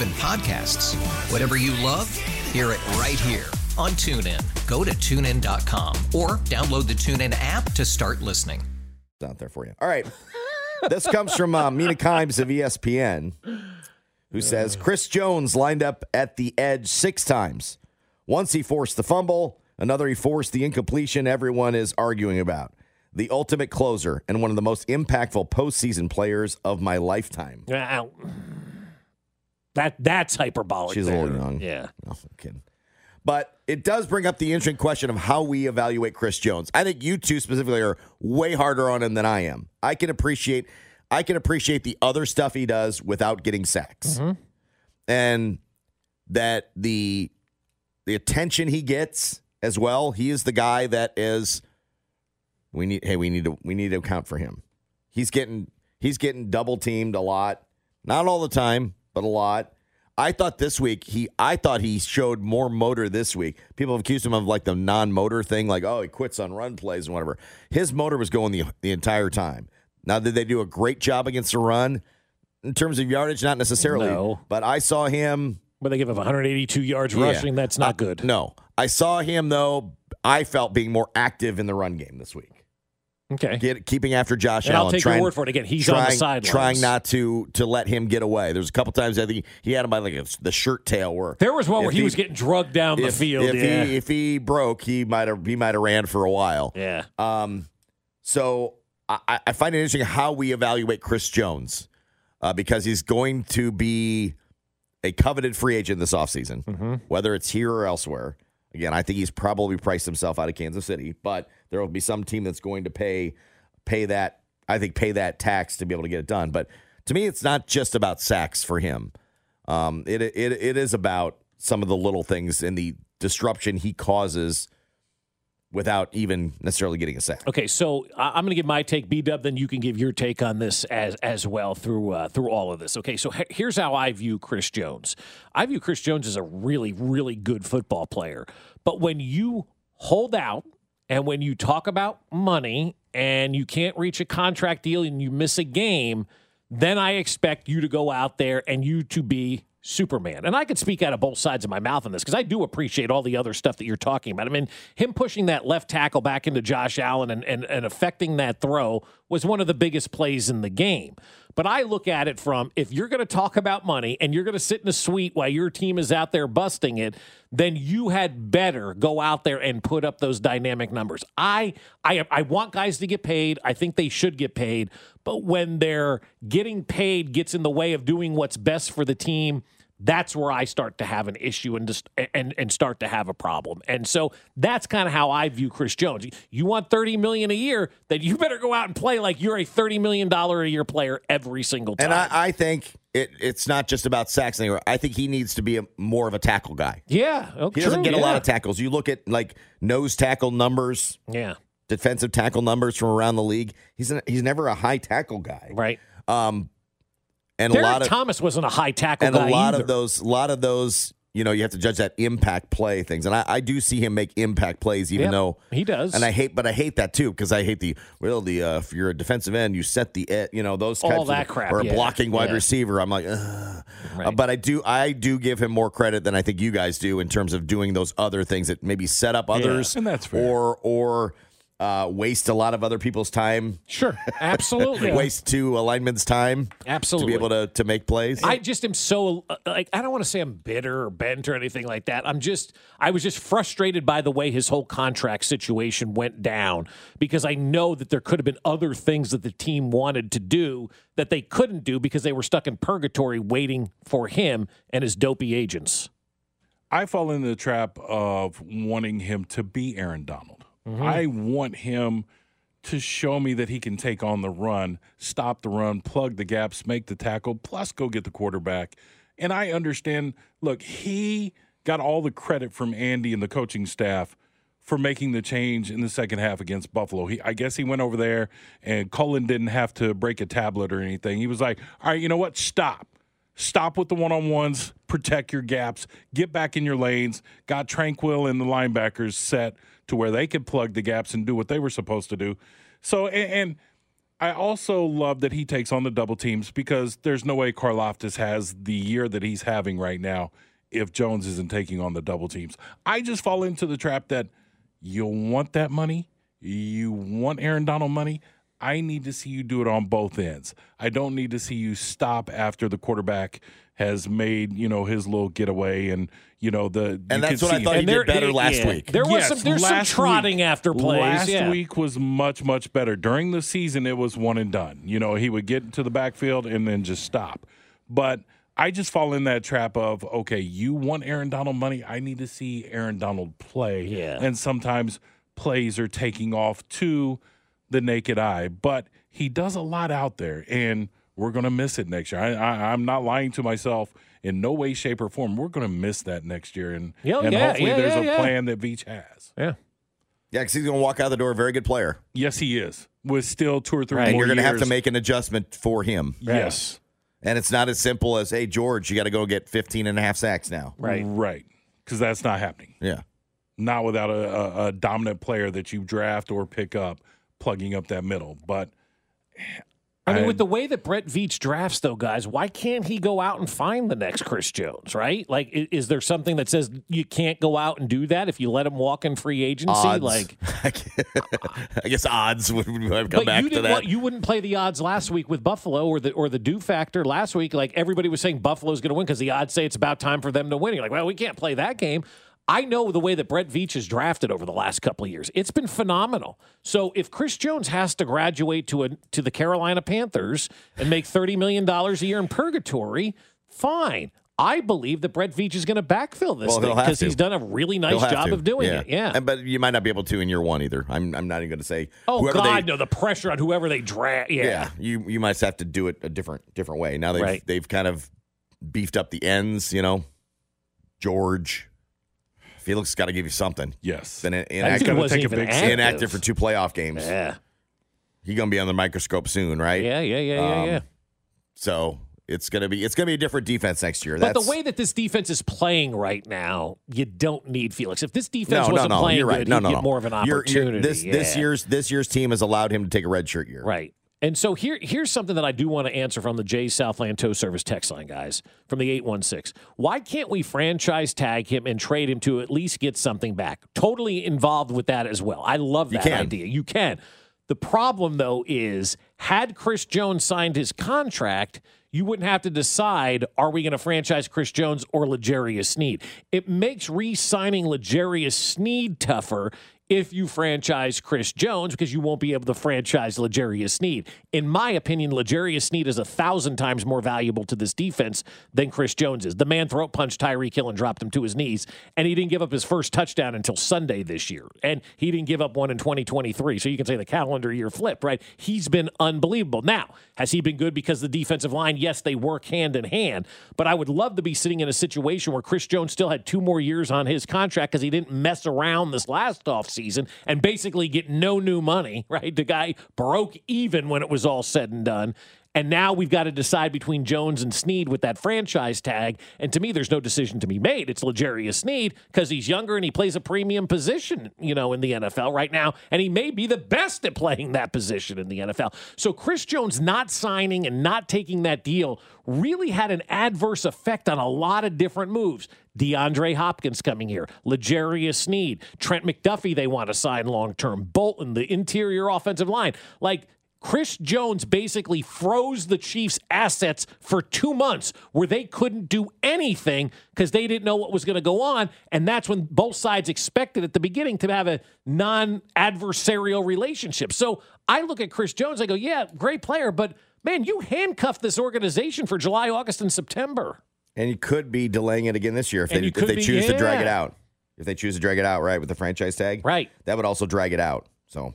even podcasts. Whatever you love, hear it right here on TuneIn. Go to tunein.com or download the TuneIn app to start listening. Out there for you. All right. this comes from uh, Mina Kimes of ESPN, who says Chris Jones lined up at the edge six times. Once he forced the fumble, another he forced the incompletion everyone is arguing about. The ultimate closer and one of the most impactful postseason players of my lifetime. Ow. That that's hyperbolic. She's a little young. Yeah. No, I'm kidding. But it does bring up the interesting question of how we evaluate Chris Jones. I think you two specifically are way harder on him than I am. I can appreciate I can appreciate the other stuff he does without getting sacks. Mm-hmm. And that the the attention he gets as well, he is the guy that is we need hey, we need to we need to account for him. He's getting he's getting double teamed a lot. Not all the time, but a lot. I thought this week he I thought he showed more motor this week. People have accused him of like the non-motor thing, like, oh, he quits on run plays and whatever. His motor was going the the entire time. Now, did they do a great job against the run? In terms of yardage, not necessarily. No. But I saw him But they give up 182 yards yeah. rushing. That's not Uh, good. No. I saw him though, I felt being more active in the run game this week. Okay. Get, keeping after Josh And I'll Allen. take your word for it. Again, he's on the trying, sidelines. Trying not to to let him get away. There's a couple times I think he had him by like a, the shirt tail where There was one where if he, was getting drugged down the field. If yeah. he if he broke, he might have he might have ran for a while. yeah. Um, so I, I find it interesting how we evaluate Chris Jones uh, because he's going to be a coveted free agent this offseason, Mm-hmm. whether it's here or elsewhere. Again, I think he's probably priced himself out of Kansas City, but there will be some team that's going to pay pay that. I think pay that tax to be able to get it done. But to me, it's not just about sacks for him. Um, it it it is about some of the little things and the disruption he causes without even necessarily getting a sack. Okay, so I'm going to give my take, B Dub. Then you can give your take on this as as well through uh, through all of this. Okay, so he- here's how I view Chris Jones. I view Chris Jones as a really really good football player, but when you hold out and when you talk about money and you can't reach a contract deal and you miss a game, then I expect you to go out there and you to be Superman. And I could speak out of both sides of my mouth on this because I do appreciate all the other stuff that you're talking about. I mean, him pushing that left tackle back into Josh Allen and, and, and affecting that throw was one of the biggest plays in the game. But I look at it from if you're going to talk about money and you're going to sit in a suite while your team is out there busting it, then you had better go out there and put up those dynamic numbers. I I I want guys to get paid. I think they should get paid. But when their getting paid gets in the way of doing what's best for the team, that's where I start to have an issue and just and and start to have a problem. And so that's kind of how I view Chris Jones. You want 30 million a year, then you better go out and play like you're a 30 million dollar a year player every single time. And I, I think it, it's not just about sacks anymore. I think he needs to be a, more of a tackle guy. yeah, okay, He doesn't get a lot of tackles. You look at like nose tackle numbers, Yeah, defensive tackle numbers from around the league. He's a, he's never a high tackle guy. right. Um, and Derek a lot of Thomas wasn't a high tackle and a lot either. of those, a lot of those, you know, you have to judge that impact play things. And I, I do see him make impact plays, even Yep, though he does. And I hate, but I hate that too because I hate the well, the uh, if you're a defensive end, you set the ed- you know those All types that of crap, or a yeah, blocking wide yeah. receiver. I'm like, Ugh. Right. Uh, but I do, I do give him more credit than I think you guys do in terms of doing those other things that maybe set up others, and that's fair. or or uh, waste a lot of other people's time. Sure, absolutely. waste two alignments' time. Absolutely. To be able to, to make plays. I just am so uh, like I don't want to say I'm bitter or bent or anything like that. I'm just I was just frustrated by the way his whole contract situation went down because I know that there could have been other things that the team wanted to do that they couldn't do because they were stuck in purgatory waiting for him and his dopey agents. I fall into the trap of wanting him to be Aaron Donald. Mm-hmm. I want him to show me that he can take on the run, stop the run, plug the gaps, make the tackle, plus go get the quarterback. And I understand, look, he got all the credit from Andy and the coaching staff for making the change in the second half against Buffalo. He, I guess he went over there and Cullen didn't have to break a tablet or anything. He was like, all right, you know what? Stop. Stop with the one on ones, protect your gaps, get back in your lanes. Got Tranquill and the linebackers set to where they could plug the gaps and do what they were supposed to do. So, and, and I also love that he takes on the double teams because there's no way Karlaftis has the year that he's having right now if Jones isn't taking on the double teams. I just fall into the trap that you want that money, you want Aaron Donald money. I need to see you do it on both ends. I don't need to see you stop after the quarterback has made, you know, his little getaway and, you know, the and that's could what I see- thought he there- did better it- last yeah. week. There was Yes, some there's some trotting week- after plays. Last yeah. week was much much better. During the season, it was one and done. You know, he would get to the backfield and then just stop. But I just fall in that trap of okay, you want Aaron Donald money. I need to see Aaron Donald play. Yeah. And sometimes plays are taking off to the naked eye, but he does a lot out there, and we're going to miss it next year. I, I, I'm not lying to myself in no way, shape, or form. We're going to miss that next year, and, Yeah, and yeah, hopefully yeah, there's yeah, a yeah. plan that Veach has. Yeah. Yeah, because he's going to walk out the door a very good player. Yes, he is. With still two or three and you're going to have to make an adjustment for him. yes, And it's not as simple as, hey, George, you got to go get 15 and a half sacks now. Right. right, because that's not happening. Yeah. Not without a, a, a dominant player that you draft or pick up, plugging up that middle. But I mean, I- with the way that Brett Veach drafts, though, guys, why can't he go out and find the next Chris Jones, right? Like, is, is there something that says you can't go out and do that if you let him walk in free agency? Odds. Like, I guess odds would would have come but back you to didn't that. want, you wouldn't play the odds last week with Buffalo or the or the do factor last week. Like everybody was saying Buffalo's going to win because the odds say it's about time for them to win. You're like, well, we can't play that game. I know the way that Brett Veach has drafted over the last couple of years. It's been phenomenal. So if Chris Jones has to graduate to a to the Carolina Panthers and make thirty million dollars a year in purgatory, fine. I believe that Brett Veach is going to backfill this Well, thing because he's done a really nice job to. of doing it. Yeah. And, but you might not be able to in year one either. I'm, I'm not even going to say. oh God, they, no! The pressure on whoever they draft. Yeah. Yeah, you you might have to do it a different different way. Now they've Right. they've kind of beefed up the ends. You know, George, Felix got to give you something. yes, Been in, inactive, gotta wasn't take a big active. inactive for two playoff games. Yeah. He's gonna be on the microscope soon, right? Yeah, yeah, yeah, yeah, Um, yeah. So it's gonna be it's gonna be a different defense next year. But That's, the way that this defense is playing right now, you don't need Felix. If this defense no, no, wasn't no, playing you're right. good, No, he'd no, get no. more of an You're- opportunity. you're- this this year's this year's team has allowed him to take a red shirt year. right. And so here, here's something that I do want to answer from the Jay Southland Tow Service text line, guys, from the 816. Why can't we franchise tag him and trade him to at least get something back? Totally involved with that as well. I love that can. idea. You can. The problem, though, is had Chris Jones signed his contract, you wouldn't have to decide are we going to franchise Chris Jones or L'Jarius Sneed. It makes re signing L'Jarius Sneed tougher if you franchise Chris Jones because you won't be able to franchise L'Jarius Sneed. In my opinion, L'Jarius Sneed is a thousand times more valuable to this defense than Chris Jones is. The man throat punched Tyreek Hill and dropped him to his knees, and he didn't give up his first touchdown until Sunday this year. And he didn't give up one in 2023. So you can say the calendar year flip, right? He's been unbelievable. Now, has he been good because the defensive line? Yes, they work hand in hand. But I would love to be sitting in a situation where Chris Jones still had two more years on his contract because he didn't mess around this last offseason and basically get no new money, right? The guy broke even when it was all said and done. And now we've got to decide between Jones and Sneed with that franchise tag. And to me, there's no decision to be made. It's L'Jarius Sneed because he's younger and he plays a premium position, you know, in the NFL right now. And he may be the best at playing that position in the NFL. So Chris Jones not signing and not taking that deal really had an adverse effect on a lot of different moves. DeAndre Hopkins coming here, L'Jarius Sneed, Trent McDuffie, they want to sign long term, Bolton, the interior offensive line. Like, Chris Jones basically froze the Chiefs' assets for two months where they couldn't do anything because they didn't know what was going to go on. And that's when both sides expected at the beginning to have a non adversarial relationship. So I look at Chris Jones, I go, yeah, great player, but man, you handcuffed this organization for July, August, and September. And you could be delaying it again this year if And they, if they be- choose to drag it out. If they choose to drag it out, right, with the franchise tag. Right. That would also drag it out. So